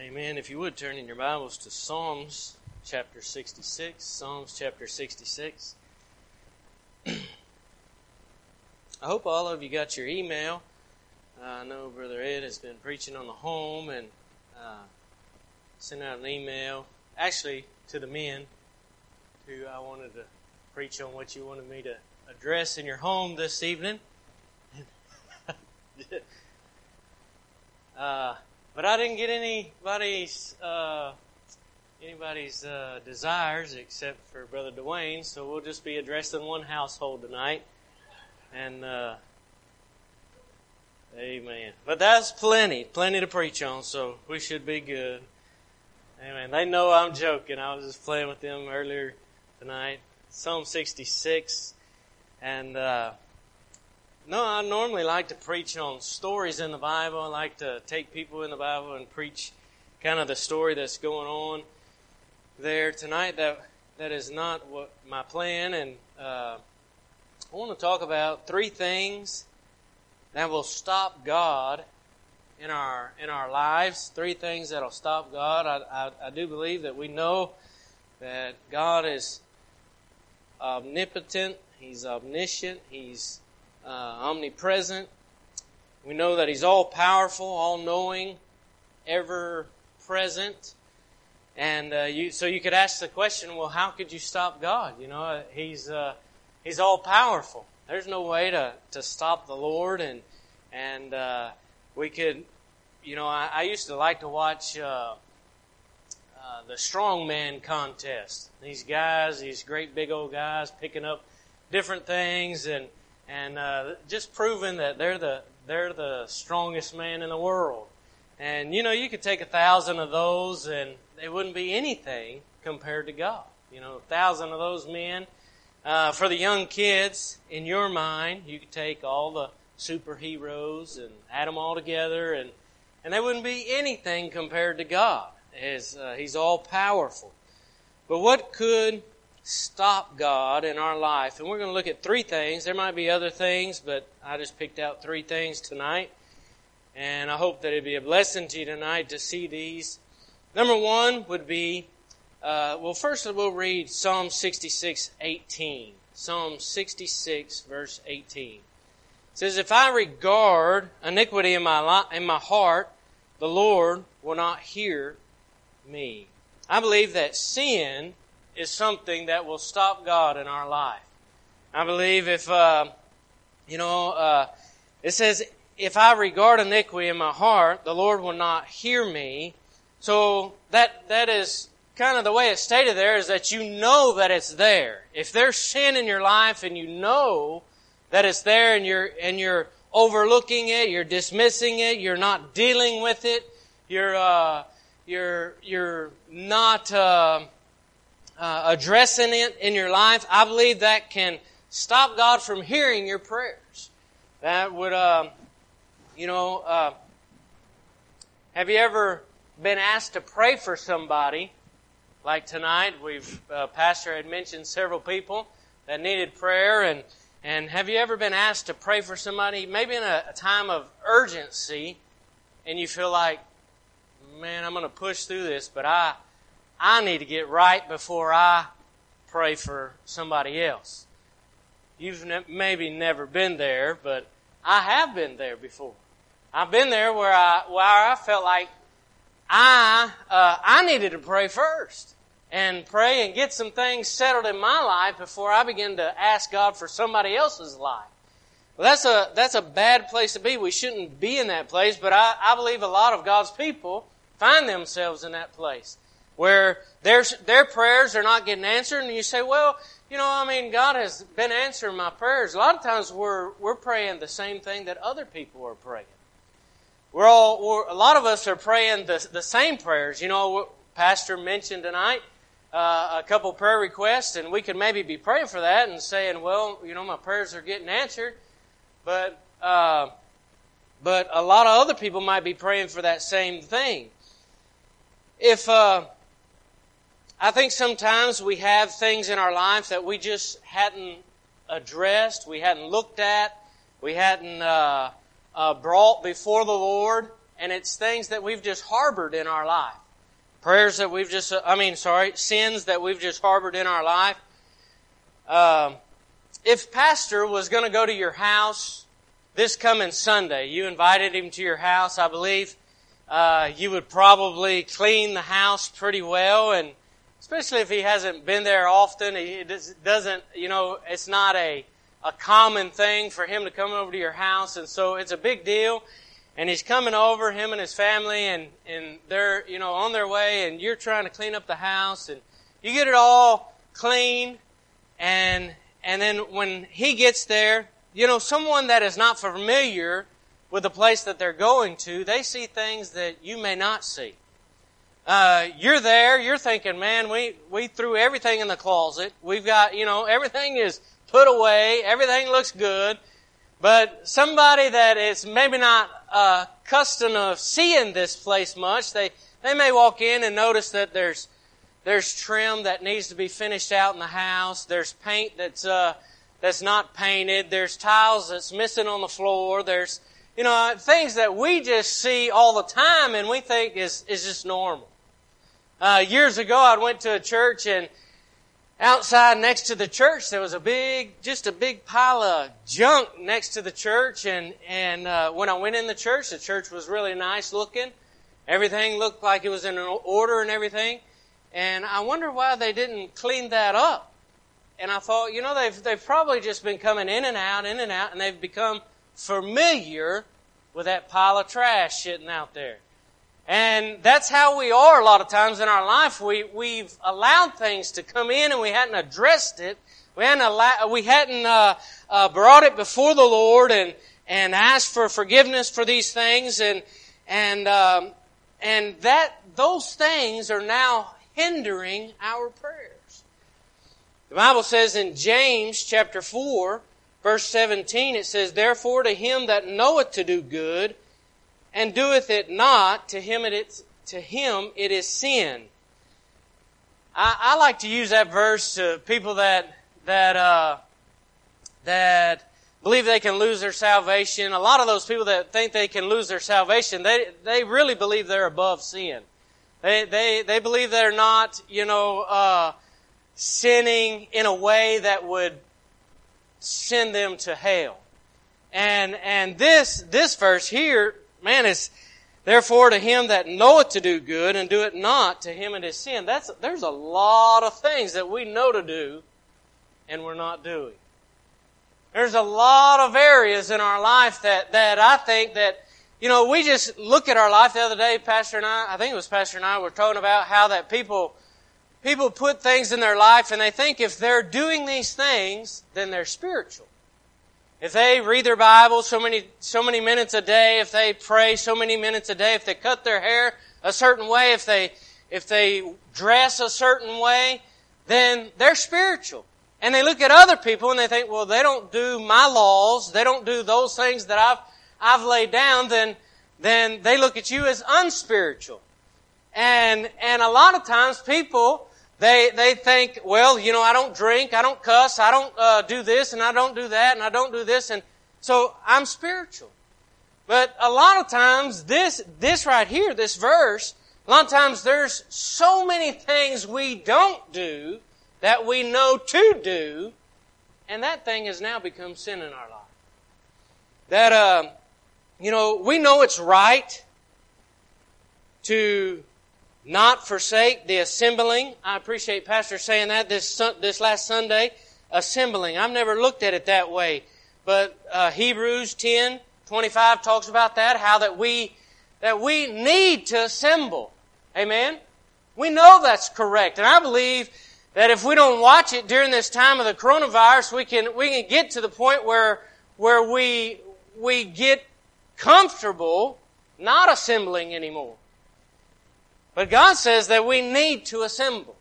Amen. If you would turn in your Bibles to Psalms chapter 66. Psalms chapter 66. I hope all of you got your email. Uh, I know Brother Ed has been preaching on the home and uh, sent out an email, actually to the men, who I wanted to preach on what you wanted me to address in your home this evening. uh, but I didn't get anybody's uh, anybody's uh, desires except for Brother Dwayne, so we'll just be addressing one household tonight. And uh, Amen. But that's plenty, plenty to preach on, so we should be good. Amen. They know I'm joking. I was just playing with them earlier tonight. Psalm 66, and uh, no, I normally like to preach on stories in the Bible. I like to take people in the Bible and preach kind of the story that's going on there tonight. That that is not what my plan, and uh, I want to talk about three things that will stop God in our in our lives. Three things that'll stop God. I, I, I do believe that we know that God is omnipotent. He's omniscient. He's uh, omnipresent. We know that He's all powerful, all knowing, ever present. And uh, you, so you could ask the question, well, how could you stop God? You know, He's uh, He's all powerful. There's no way to, to stop the Lord, and and uh, we could, you know, I, I used to like to watch uh, uh, the strongman contest. These guys, these great big old guys, picking up different things and and uh, just proving that they're the they're the strongest man in the world. And you know, you could take a thousand of those, and they wouldn't be anything compared to God. You know, a thousand of those men. Uh, for the young kids, in your mind, you could take all the superheroes and add them all together, and and they wouldn't be anything compared to God, as uh, He's all powerful. But what could stop God in our life. And we're going to look at three things. There might be other things, but I just picked out three things tonight. And I hope that it'd be a blessing to you tonight to see these. Number one would be, uh, well, first we'll read Psalm 66, 18. Psalm 66, verse 18. It says, If I regard iniquity in my, li- in my heart, the Lord will not hear me. I believe that sin is something that will stop God in our life. I believe if, uh, you know, uh, it says, if I regard iniquity in my heart, the Lord will not hear me. So that, that is kind of the way it's stated there is that you know that it's there. If there's sin in your life and you know that it's there and you're, and you're overlooking it, you're dismissing it, you're not dealing with it, you're, uh, you're, you're not, uh, uh, addressing it in your life, I believe that can stop God from hearing your prayers. That would, uh, you know, uh, have you ever been asked to pray for somebody? Like tonight, we've uh, Pastor had mentioned several people that needed prayer, and and have you ever been asked to pray for somebody, maybe in a, a time of urgency, and you feel like, man, I'm going to push through this, but I I need to get right before I pray for somebody else. You've ne- maybe never been there, but I have been there before. I've been there where I where I felt like I uh, I needed to pray first and pray and get some things settled in my life before I begin to ask God for somebody else's life. Well, that's a that's a bad place to be. We shouldn't be in that place, but I, I believe a lot of God's people find themselves in that place where their, their prayers are not getting answered, and you say, well, you know, I mean, God has been answering my prayers. A lot of times we're, we're praying the same thing that other people are praying. We're all, we're, a lot of us are praying the, the same prayers. You know, Pastor mentioned tonight uh, a couple prayer requests, and we could maybe be praying for that and saying, well, you know, my prayers are getting answered. But, uh, but a lot of other people might be praying for that same thing. If, uh, I think sometimes we have things in our life that we just hadn't addressed, we hadn't looked at, we hadn't uh, uh, brought before the Lord, and it's things that we've just harbored in our life. Prayers that we've just, I mean, sorry, sins that we've just harbored in our life. Um, if Pastor was going to go to your house this coming Sunday, you invited him to your house, I believe, uh, you would probably clean the house pretty well, and especially if he hasn't been there often, he doesn't, you know, it's not a a common thing for him to come over to your house, and so it's a big deal. And he's coming over, him and his family, and and they're you know on their way, and you're trying to clean up the house, and you get it all clean, and and then when he gets there, you know, someone that is not familiar with the place that they're going to, they see things that you may not see. Uh, you're there, you're thinking, man, we, we threw everything in the closet. We've got, you know, everything is put away. Everything looks good. But somebody that is maybe not uh, accustomed of seeing this place much, they, they may walk in and notice that there's there's trim that needs to be finished out in the house. There's paint that's uh, that's not painted. There's tiles that's missing on the floor. There's you know things that we just see all the time and we think is is just normal. Uh, years ago, I went to a church and outside next to the church there was a big just a big pile of junk next to the church and and uh, when i went in the church the church was really nice looking. Everything looked like it was in order and everything and i wonder why they didn't clean that up. And i thought you know they've they've probably just been coming in and out in and out and they've become familiar with that pile of trash sitting out there and that's how we are a lot of times in our life. We, we've allowed things to come in and we hadn't addressed it. We hadn't, allowed, we hadn't uh, uh, brought it before the Lord and, and asked for forgiveness for these things. And, and, um, and that, those things are now hindering our prayers. The Bible says in James chapter 4, verse 17, it says, Therefore to him that knoweth to do good, and doeth it not, to him it is, to him it is sin. I, I like to use that verse to people that that uh, that believe they can lose their salvation. A lot of those people that think they can lose their salvation, they they really believe they're above sin. They they they believe they're not, you know, uh, sinning in a way that would send them to hell. And and this this verse here man, is therefore to him that knoweth to do good and do it not, to him it is sin. That's, there's a lot of things that we know to do and we're not doing. There's a lot of areas in our life that, that I think that, you know, we just look at our life the other day, Pastor and I, I think it was Pastor and I were talking about how that people, people put things in their life and they think if they're doing these things, then they're spiritual. If they read their Bible so many, so many minutes a day, if they pray so many minutes a day, if they cut their hair a certain way, if they, if they dress a certain way, then they're spiritual. And they look at other people and they think, well, they don't do my laws, they don't do those things that I've, I've laid down, then, then they look at you as unspiritual. And, and a lot of times people, they, they think, well, you know, I don't drink, I don't cuss, I don't uh, do this, and I don't do that, and I don't do this, and so I'm spiritual. But a lot of times, this, this right here, this verse, a lot of times there's so many things we don't do that we know to do, and that thing has now become sin in our life. That, uh, you know, we know it's right to not forsake the assembling. I appreciate Pastor saying that this, this last Sunday. Assembling. I've never looked at it that way. But uh, Hebrews 10, 25 talks about that, how that we, that we need to assemble. Amen? We know that's correct. And I believe that if we don't watch it during this time of the coronavirus, we can, we can get to the point where, where we, we get comfortable not assembling anymore. But God says that we need to assemble.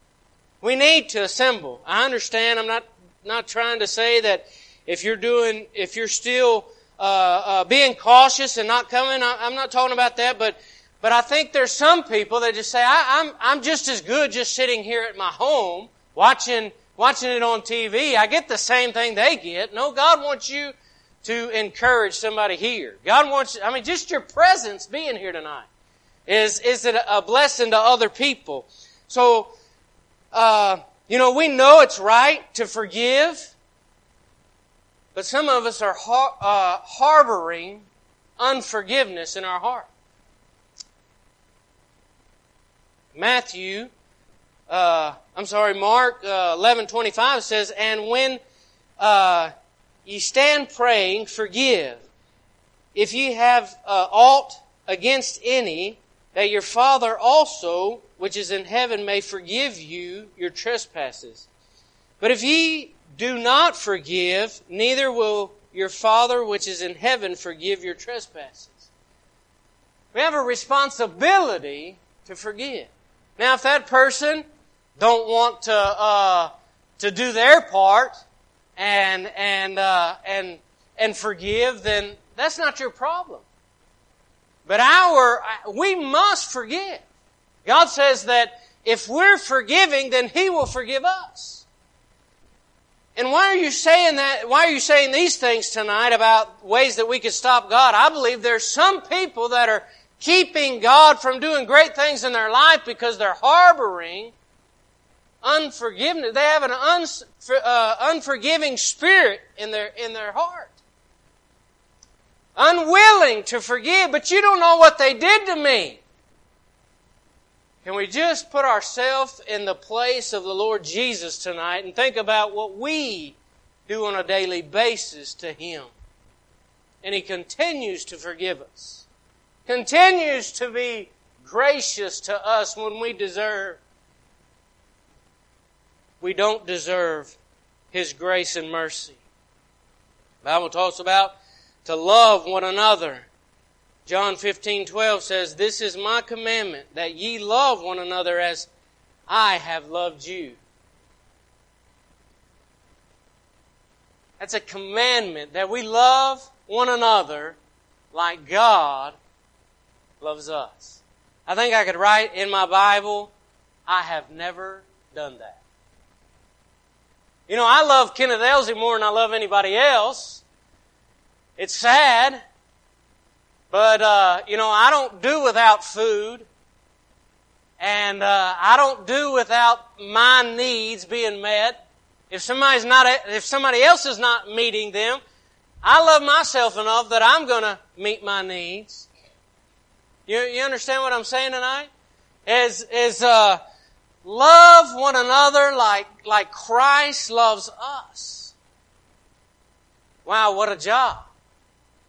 We need to assemble. I understand. I'm not not trying to say that if you're doing, if you're still uh, uh, being cautious and not coming, I, am not talking about that. But but I think there's some people that just say, I, I'm I'm just as good just sitting here at my home watching watching it on TV. I get the same thing they get. No, God wants you to encourage somebody here. God wants, I mean, just your presence being here tonight is, is it a blessing to other people. So, uh, you know, we know it's right to forgive, but some of us are har- uh, harboring unforgiveness in our heart. Matthew, uh, I'm sorry, Mark uh, 11:25 says, "And when uh, ye stand praying, forgive, if ye have uh, aught against any, that your Father also, which is in heaven, may forgive you your trespasses. But if ye do not forgive, neither will your Father which is in heaven forgive your trespasses. We have a responsibility to forgive. Now, if that person don't want to uh, to do their part and and uh, and and forgive, then that's not your problem. But our we must forgive. God says that if we're forgiving, then He will forgive us. And why are you saying that? Why are you saying these things tonight about ways that we could stop God? I believe there's some people that are keeping God from doing great things in their life because they're harboring unforgiveness. They have an uh, unforgiving spirit in their, in their heart. Unwilling to forgive, but you don't know what they did to me. Can we just put ourselves in the place of the Lord Jesus tonight and think about what we do on a daily basis to Him? And He continues to forgive us, continues to be gracious to us when we deserve. We don't deserve His grace and mercy. The Bible talks about to love one another John 15, 12 says, This is my commandment, that ye love one another as I have loved you. That's a commandment that we love one another like God loves us. I think I could write in my Bible, I have never done that. You know, I love Kenneth Elsey more than I love anybody else. It's sad, but, uh, you know, I don't do without food. And uh, I don't do without my needs being met. If somebody's not, if somebody else is not meeting them, I love myself enough that I'm going to meet my needs. You, you understand what I'm saying tonight? Is is uh, love one another like like Christ loves us. Wow, what a job!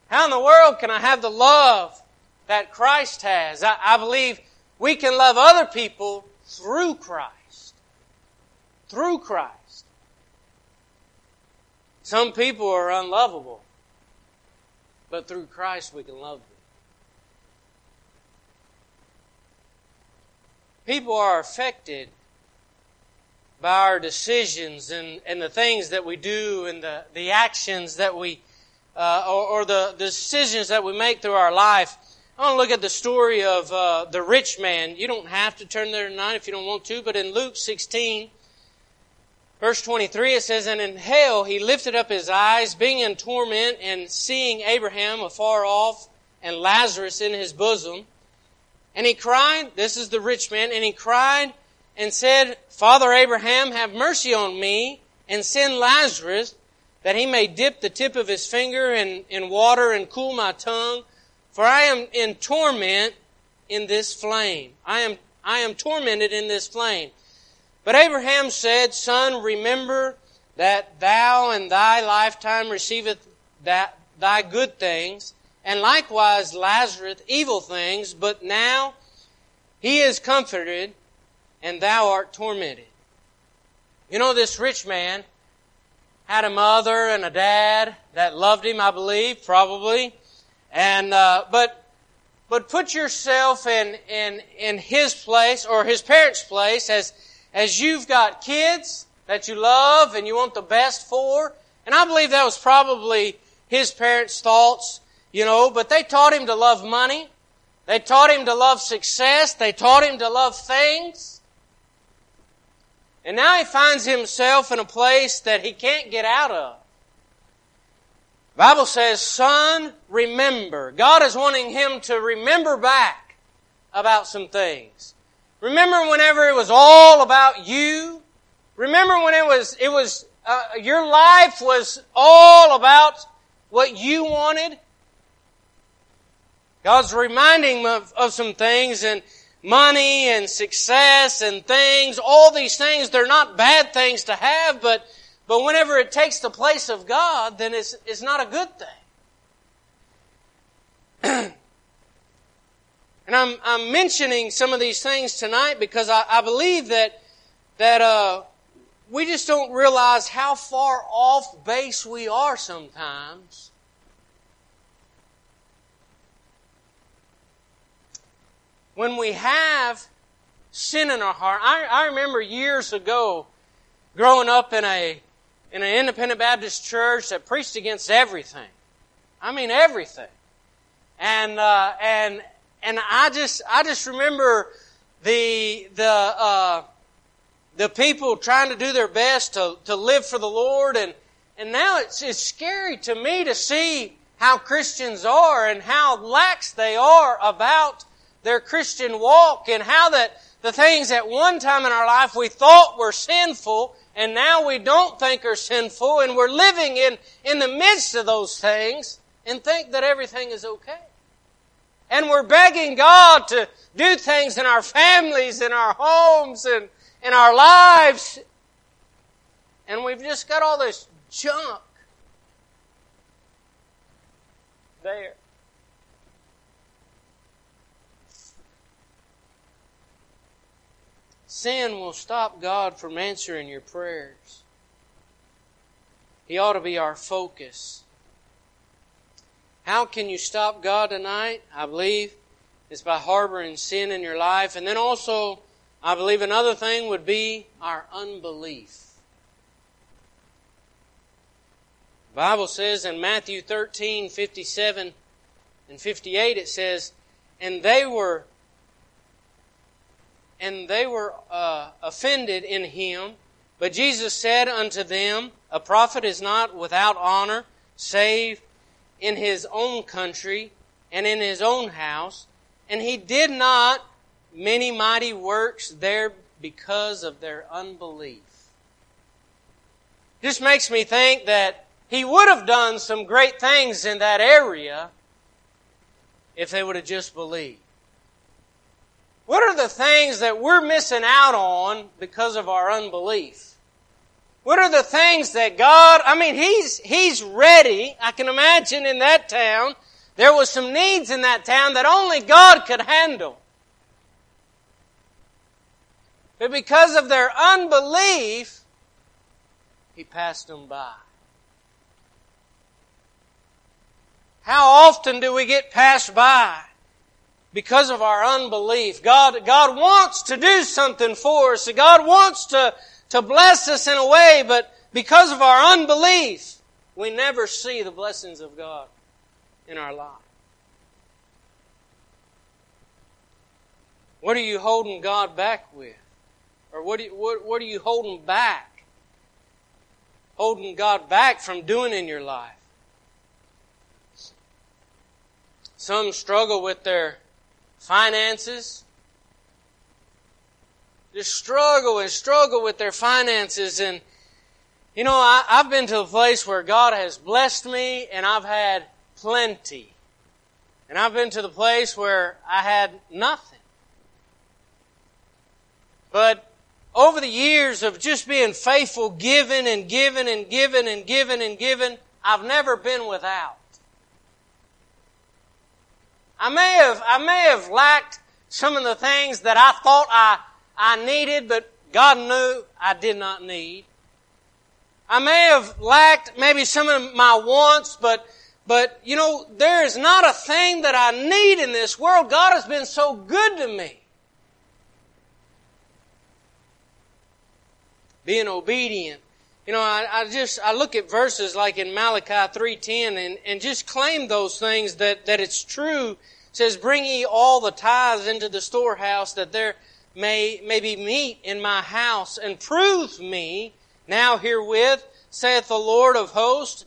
How in the world can I have the love that Christ has? I, I believe we can love other people through Christ. Through Christ. Some people are unlovable, but through Christ we can love them. People are affected by our decisions and, and the things that we do and the, the actions that we uh, or, or the, decisions that we make through our life. I want to look at the story of uh, the rich man. You don't have to turn there tonight if you don't want to, but in Luke 16, verse 23, it says, And in hell he lifted up his eyes, being in torment, and seeing Abraham afar off, and Lazarus in his bosom. And he cried, this is the rich man, and he cried and said, Father Abraham, have mercy on me, and send Lazarus that he may dip the tip of his finger in, in water and cool my tongue, for I am in torment in this flame. I am, I am tormented in this flame. But Abraham said, Son, remember that thou in thy lifetime receiveth that, thy good things, and likewise Lazarus evil things, but now he is comforted, and thou art tormented. You know, this rich man, had a mother and a dad that loved him, I believe, probably. And uh, but but put yourself in in in his place or his parents' place as as you've got kids that you love and you want the best for. And I believe that was probably his parents' thoughts, you know. But they taught him to love money. They taught him to love success. They taught him to love things. And now he finds himself in a place that he can't get out of. Bible says, son, remember. God is wanting him to remember back about some things. Remember whenever it was all about you? Remember when it was, it was, uh, your life was all about what you wanted? God's reminding him of, of some things and money and success and things, all these things, they're not bad things to have, but, but whenever it takes the place of God, then it's, it's not a good thing. and I'm, I'm mentioning some of these things tonight because I, I believe that, that, uh, we just don't realize how far off base we are sometimes. When we have sin in our heart, I, I remember years ago growing up in a in an independent Baptist church that preached against everything. I mean everything, and uh, and and I just I just remember the the uh, the people trying to do their best to, to live for the Lord. And, and now it's, it's scary to me to see how Christians are and how lax they are about their Christian walk and how that the things at one time in our life we thought were sinful and now we don't think are sinful and we're living in, in the midst of those things and think that everything is okay. And we're begging God to do things in our families, in our homes, and in our lives, and we've just got all this junk there. Sin will stop God from answering your prayers. He ought to be our focus. How can you stop God tonight? I believe it's by harboring sin in your life. And then also I believe another thing would be our unbelief. The Bible says in Matthew 13, 57 and 58, it says, And they were and they were uh, offended in him. But Jesus said unto them, A prophet is not without honor, save in his own country and in his own house. And he did not many mighty works there because of their unbelief. This makes me think that he would have done some great things in that area if they would have just believed. What are the things that we're missing out on because of our unbelief? What are the things that God, I mean, He's, He's ready. I can imagine in that town, there was some needs in that town that only God could handle. But because of their unbelief, he passed them by. How often do we get passed by? Because of our unbelief. God, God wants to do something for us. God wants to, to bless us in a way, but because of our unbelief, we never see the blessings of God in our life. What are you holding God back with? Or what, you, what, what are you holding back? Holding God back from doing in your life? Some struggle with their finances. Just struggle and struggle with their finances. And, you know, I, I've been to a place where God has blessed me and I've had plenty. And I've been to the place where I had nothing. But over the years of just being faithful, giving and giving and giving and giving and giving, I've never been without. I may have, I may have lacked some of the things that I thought I, I needed, but God knew I did not need. I may have lacked maybe some of my wants, but, but, you know, there is not a thing that I need in this world. God has been so good to me. being obedient. You know, I, I just, I look at verses like in Malachi 3.10 and, and just claim those things that, that it's true. It says, bring ye all the tithes into the storehouse that there may, may be meat in my house and prove me now herewith, saith the Lord of hosts,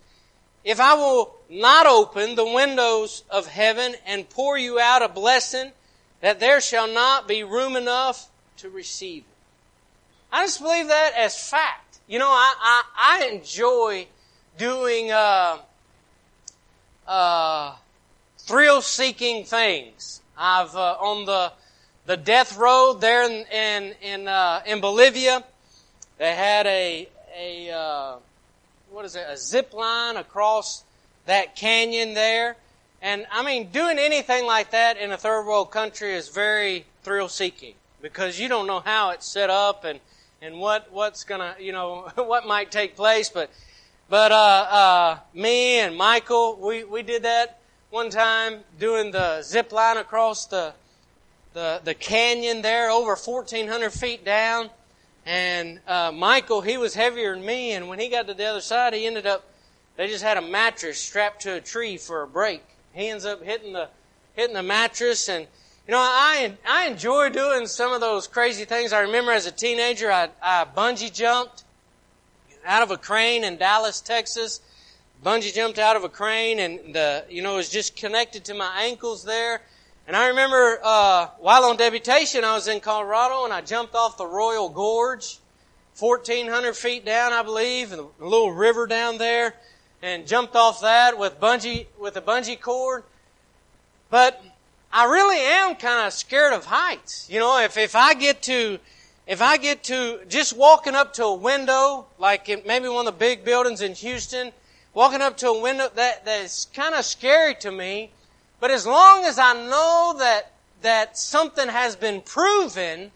if I will not open the windows of heaven and pour you out a blessing that there shall not be room enough to receive it. I just believe that as fact. You know, I, I, I enjoy doing, uh, uh, thrill-seeking things. I've, uh, on the, the death road there in, in, in, uh, in Bolivia, they had a, a, uh, what is it, a zip line across that canyon there. And I mean, doing anything like that in a third world country is very thrill seeking because you don't know how it's set up and, and what, what's gonna, you know, what might take place. But, but, uh, uh, me and Michael, we, we did that one time doing the zip line across the, the, the canyon there over 1400 feet down. And, uh, Michael, he was heavier than me and when he got to the other side, he ended up they just had a mattress strapped to a tree for a brake. He ends up hitting the hitting the mattress, and you know I I enjoy doing some of those crazy things. I remember as a teenager, I, I bungee jumped out of a crane in Dallas, Texas. Bungee jumped out of a crane, and the you know it was just connected to my ankles there. And I remember uh, while on deputation, I was in Colorado, and I jumped off the Royal Gorge, 1,400 feet down, I believe, and a little river down there and jumped off that with bungee with a bungee cord. But I really am kind of scared of heights. You know, if if I get to if I get to just walking up to a window, like in maybe one of the big buildings in Houston, walking up to a window that that's kind of scary to me. But as long as I know that that something has been proven,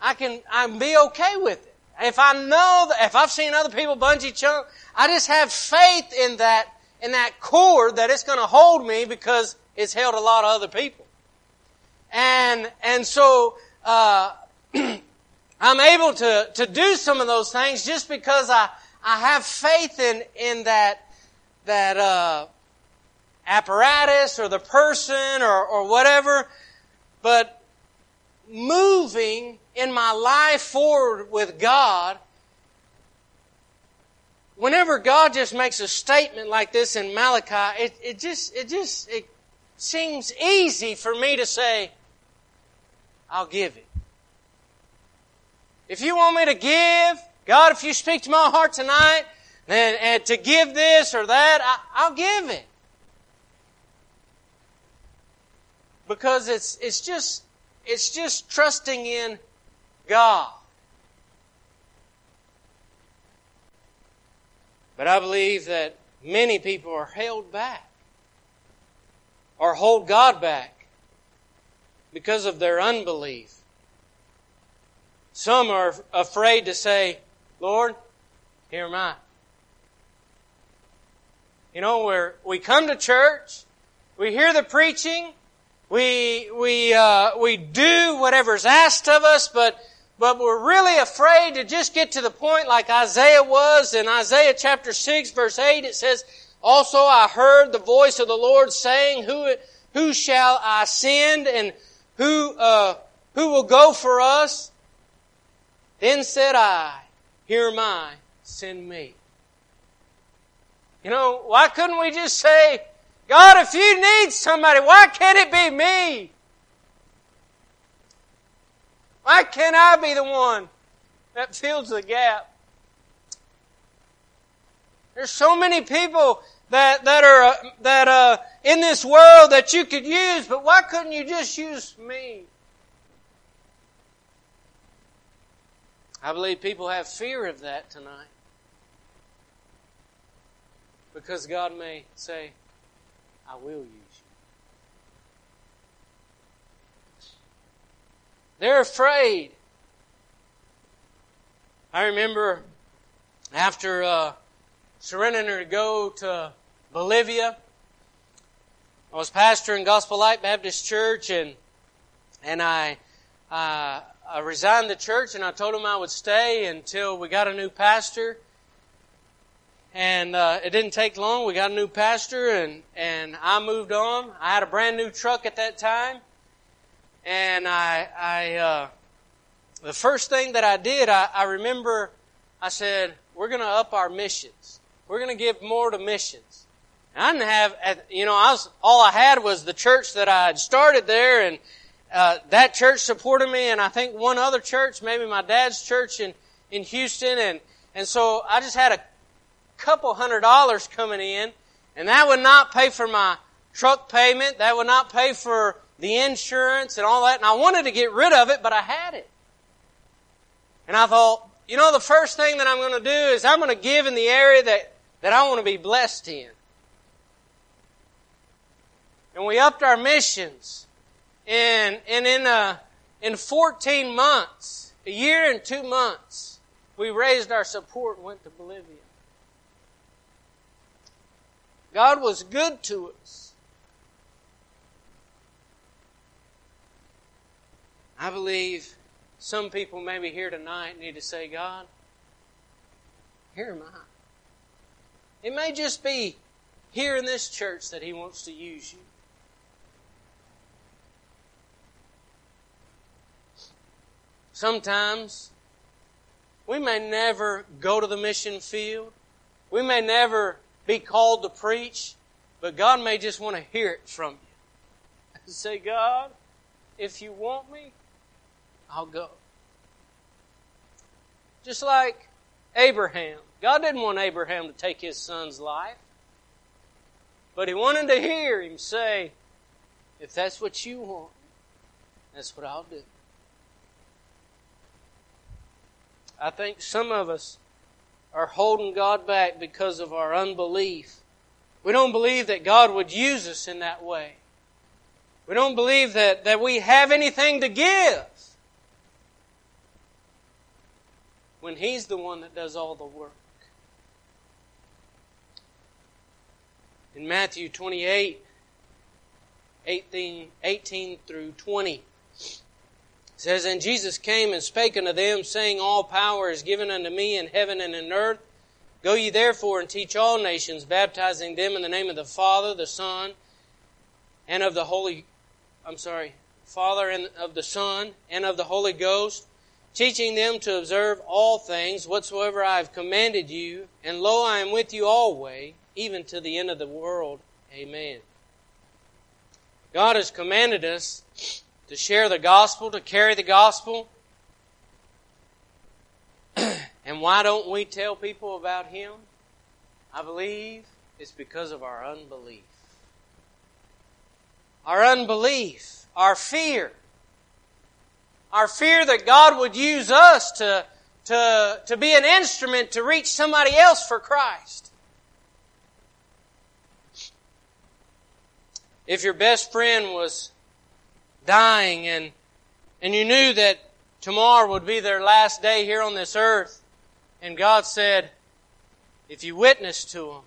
I can I can be okay with it. If I know that if I've seen other people bungee jump, I just have faith in that, in that cord that it's going to hold me because it's held a lot of other people. And, and so, uh, I'm able to, to do some of those things just because I, I have faith in, in that, that, uh, apparatus or the person or, or whatever. But moving in my life forward with God whenever God just makes a statement like this in Malachi, it, it just, it just, it seems easy for me to say, I'll give it. If you want me to give, God, if you speak to my heart tonight, then and to give this or that, I, I'll give it. Because it's, it's just, it's just trusting in God. But I believe that many people are held back or hold God back because of their unbelief. Some are afraid to say, Lord, here am I. You know, where we come to church, we hear the preaching, we, we, uh, we do whatever's asked of us, but but we're really afraid to just get to the point like Isaiah was in Isaiah chapter 6 verse 8 it says, also I heard the voice of the Lord saying, who, who shall I send and who, uh, who will go for us? Then said I, here am I, send me. You know, why couldn't we just say, God, if you need somebody, why can't it be me? Why can't I be the one that fills the gap? There's so many people that that are uh, that uh, in this world that you could use, but why couldn't you just use me? I believe people have fear of that tonight. Because God may say, I will use you. They're afraid. I remember after uh, surrendering her to go to Bolivia, I was pastor in Gospel Light Baptist Church, and and I uh, I resigned the church, and I told him I would stay until we got a new pastor. And uh, it didn't take long. We got a new pastor, and and I moved on. I had a brand new truck at that time, and I, I uh, the first thing that I did, I, I remember I said, we're going to up our missions. We're going to give more to missions. I didn't have, you know, I was, all I had was the church that I had started there and, uh, that church supported me and I think one other church, maybe my dad's church in, in Houston and, and so I just had a couple hundred dollars coming in and that would not pay for my truck payment. That would not pay for the insurance and all that. And I wanted to get rid of it, but I had it. And I thought, you know, the first thing that I'm going to do is I'm going to give in the area that, that I want to be blessed in. And we upped our missions. And, and in, uh, in 14 months, a year and two months, we raised our support and went to Bolivia. God was good to us. I believe some people maybe here tonight need to say, God, here am I. It may just be here in this church that He wants to use you. Sometimes we may never go to the mission field. We may never be called to preach, but God may just want to hear it from you. Say, God, if you want me, I'll go. Just like Abraham. God didn't want Abraham to take his son's life. But he wanted to hear him say, if that's what you want, that's what I'll do. I think some of us are holding God back because of our unbelief. We don't believe that God would use us in that way. We don't believe that, that we have anything to give when He's the one that does all the work. In Matthew 28, 18, 18 through 20, says, And Jesus came and spake unto them, saying, All power is given unto me in heaven and in earth. Go ye therefore and teach all nations, baptizing them in the name of the Father, the Son, and of the Holy, I'm sorry, Father and of the Son, and of the Holy Ghost, teaching them to observe all things whatsoever I have commanded you, and lo, I am with you always, even to the end of the world. Amen. God has commanded us to share the gospel, to carry the gospel. and why don't we tell people about Him? I believe it's because of our unbelief. Our unbelief, our fear, our fear that God would use us to, to, to be an instrument to reach somebody else for Christ. If your best friend was dying and, and you knew that tomorrow would be their last day here on this earth. And God said, if you witness to them,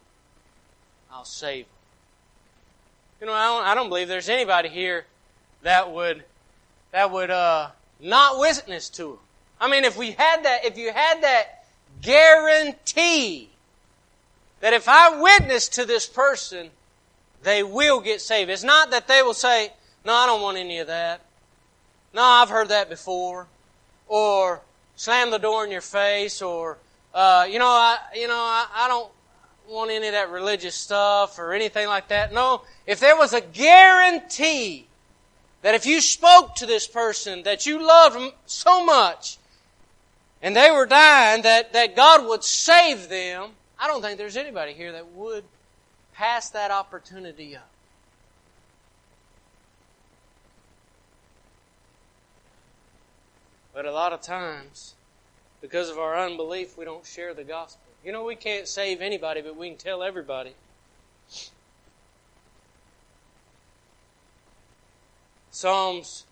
I'll save them. You know, I don't, I don't believe there's anybody here that would, that would, uh, not witness to them. I mean, if we had that, if you had that guarantee that if I witness to this person, they will get saved. It's not that they will say, no, I don't want any of that. No, I've heard that before. Or slam the door in your face, or uh, you know, I you know, I, I don't want any of that religious stuff or anything like that. No, if there was a guarantee that if you spoke to this person that you loved so much and they were dying that, that God would save them, I don't think there's anybody here that would pass that opportunity up. But a lot of times, because of our unbelief, we don't share the gospel. You know, we can't save anybody, but we can tell everybody. Psalms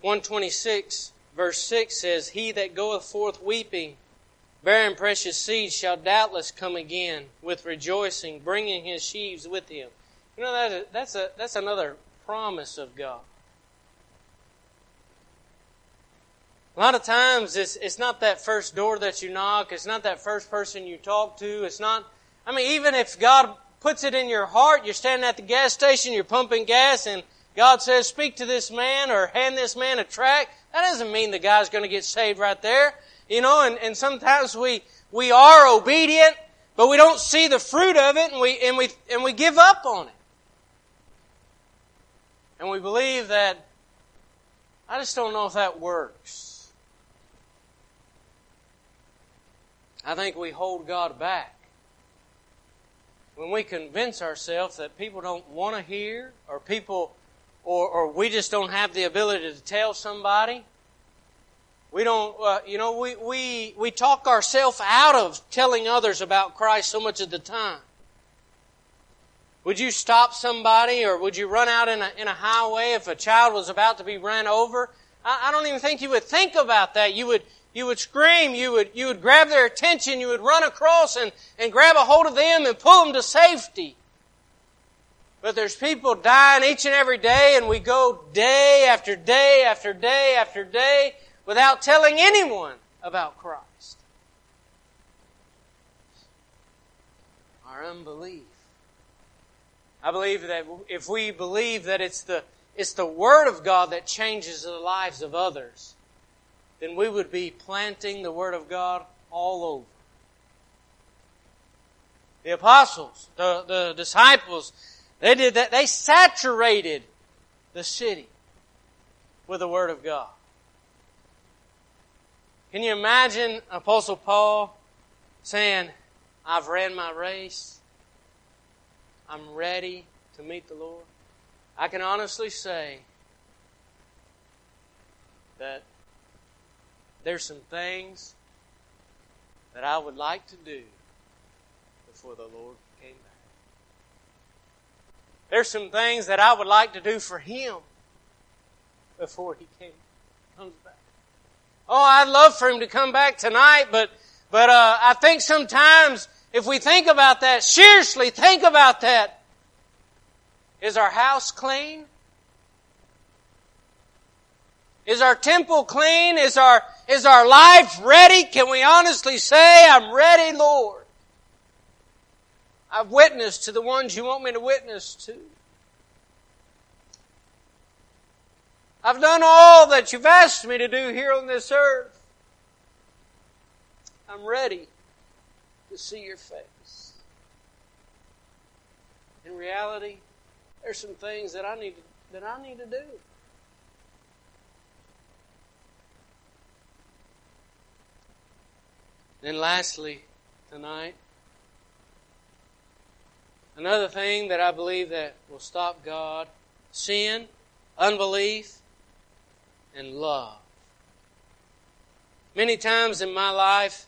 126, verse 6 says, He that goeth forth weeping, bearing precious seed, shall doubtless come again with rejoicing, bringing his sheaves with him. You know, that, that's, a, that's another promise of God. A lot of times it's, it's not that first door that you knock. It's not that first person you talk to. It's not, I mean, even if God puts it in your heart, you're standing at the gas station, you're pumping gas, and God says, speak to this man or hand this man a tract. That doesn't mean the guy's going to get saved right there. You know, and, and sometimes we, we are obedient, but we don't see the fruit of it and we, and we, and we give up on it. And we believe that, I just don't know if that works. I think we hold God back. When we convince ourselves that people don't want to hear, or people, or, or we just don't have the ability to tell somebody, we don't, uh, you know, we, we, we talk ourselves out of telling others about Christ so much of the time. Would you stop somebody or would you run out in a, in a highway if a child was about to be run over? I, I don't even think you would think about that. You would, you would scream, you would, you would grab their attention, you would run across and, and grab a hold of them and pull them to safety. But there's people dying each and every day and we go day after day after day after day without telling anyone about Christ. Our unbelief. I believe that if we believe that it's the, it's the Word of God that changes the lives of others, then we would be planting the Word of God all over. The apostles, the, the disciples, they did that. They saturated the city with the Word of God. Can you imagine Apostle Paul saying, I've ran my race. I'm ready to meet the Lord? I can honestly say that there's some things that I would like to do before the Lord. There's some things that I would like to do for Him before He came, comes back. Oh, I'd love for him to come back tonight, but, but, uh, I think sometimes if we think about that, seriously think about that. Is our house clean? Is our temple clean? Is our, is our life ready? Can we honestly say, I'm ready, Lord? I've witnessed to the ones you want me to witness to. I've done all that you've asked me to do here on this earth. I'm ready to see your face. In reality, there's some things that I need that I need to do. Then lastly, tonight, another thing that I believe that will stop God, sin, unbelief, and love. Many times in my life,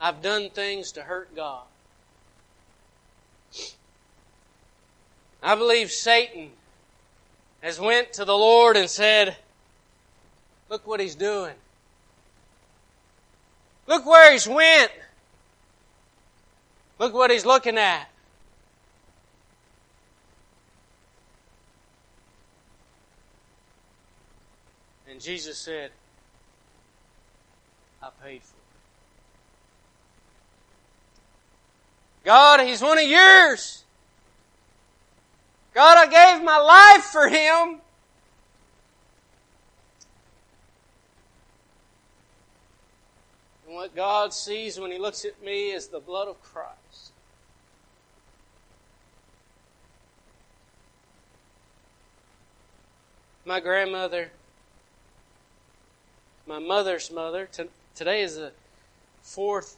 I've done things to hurt God. I believe Satan has went to the Lord and said, look what he's doing. Look where he's went. Look what he's looking at. And Jesus said, I paid for it. God, He's one of yours. God, I gave my life for Him. And what God sees when He looks at me is the blood of Christ. My grandmother my mother's mother. today is the fourth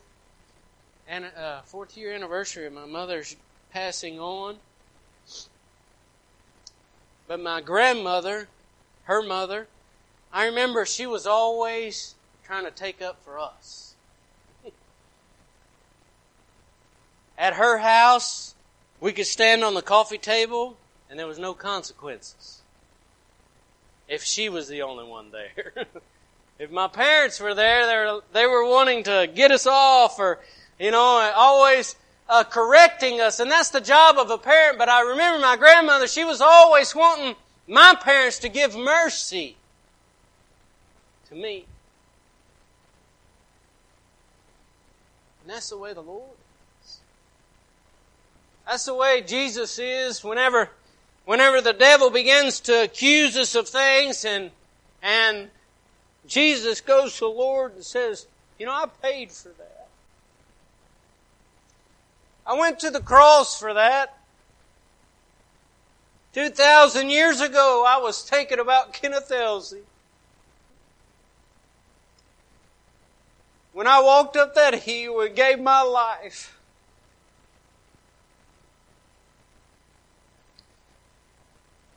and uh, fourth year anniversary of my mother's passing on. But my grandmother, her mother, I remember she was always trying to take up for us. At her house, we could stand on the coffee table and there was no consequences. If she was the only one there. If my parents were there, they were, they were wanting to get us off or, you know, always uh, correcting us. And that's the job of a parent. But I remember my grandmother, she was always wanting my parents to give mercy to me. And that's the way the Lord is. That's the way Jesus is whenever, whenever the devil begins to accuse us of things and, and Jesus goes to the Lord and says, You know, I paid for that. I went to the cross for that. 2,000 years ago, I was taken about Kenneth Elsey. When I walked up that hill and gave my life,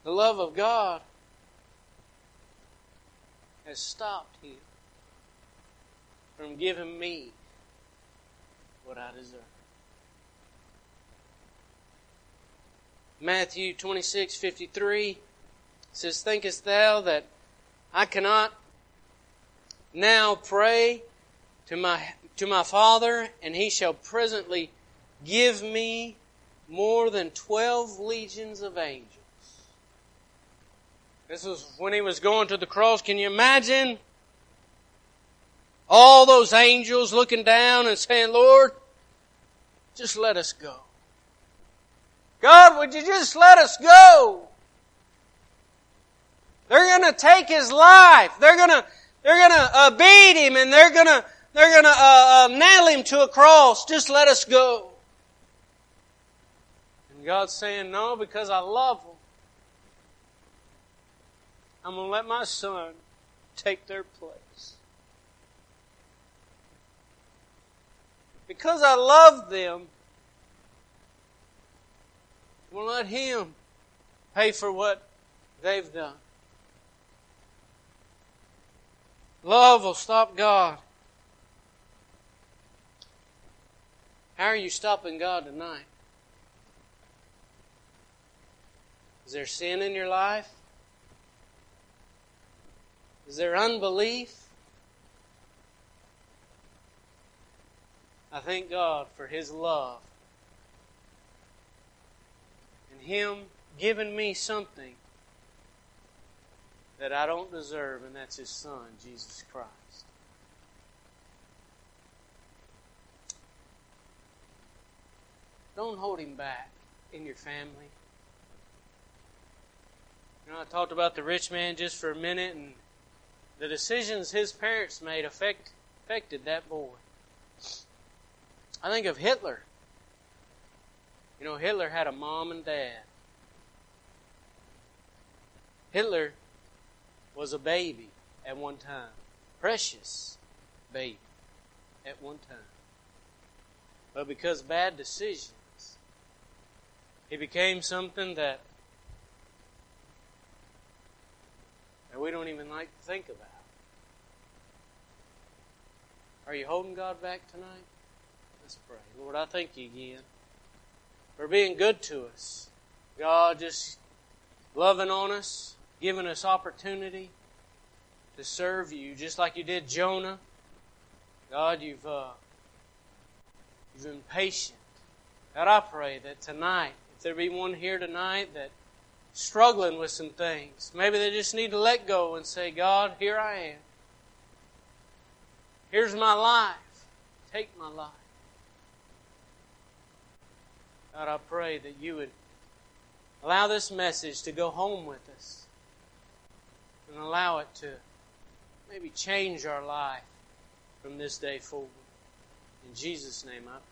the love of God has stopped him from giving me what I deserve. Matthew 26, 53 says, Thinkest thou that I cannot now pray to my, to my Father, and he shall presently give me more than twelve legions of angels. This was when he was going to the cross. Can you imagine all those angels looking down and saying, Lord, just let us go. God, would you just let us go? They're gonna take his life. They're gonna, they're gonna uh, beat him and they're gonna they're to uh, uh, nail him to a cross. Just let us go. And God's saying, No, because I love. I'm going to let my son take their place. Because I love them, I'm going to let him pay for what they've done. Love will stop God. How are you stopping God tonight? Is there sin in your life? Is there unbelief? I thank God for His love and Him giving me something that I don't deserve, and that's His Son, Jesus Christ. Don't hold him back in your family. You know, I talked about the rich man just for a minute, and the decisions his parents made affect, affected that boy. I think of Hitler. You know, Hitler had a mom and dad. Hitler was a baby at one time. Precious baby at one time. But because bad decisions, he became something that, that we don't even like to think about. Are you holding God back tonight? Let's pray. Lord, I thank you again for being good to us. God, just loving on us, giving us opportunity to serve you, just like you did Jonah. God, you've uh, you've been patient. God, I pray that tonight if there be one here tonight that struggling with some things, maybe they just need to let go and say, God, here I am. Here's my life. Take my life. God, I pray that you would allow this message to go home with us and allow it to maybe change our life from this day forward. In Jesus' name I pray.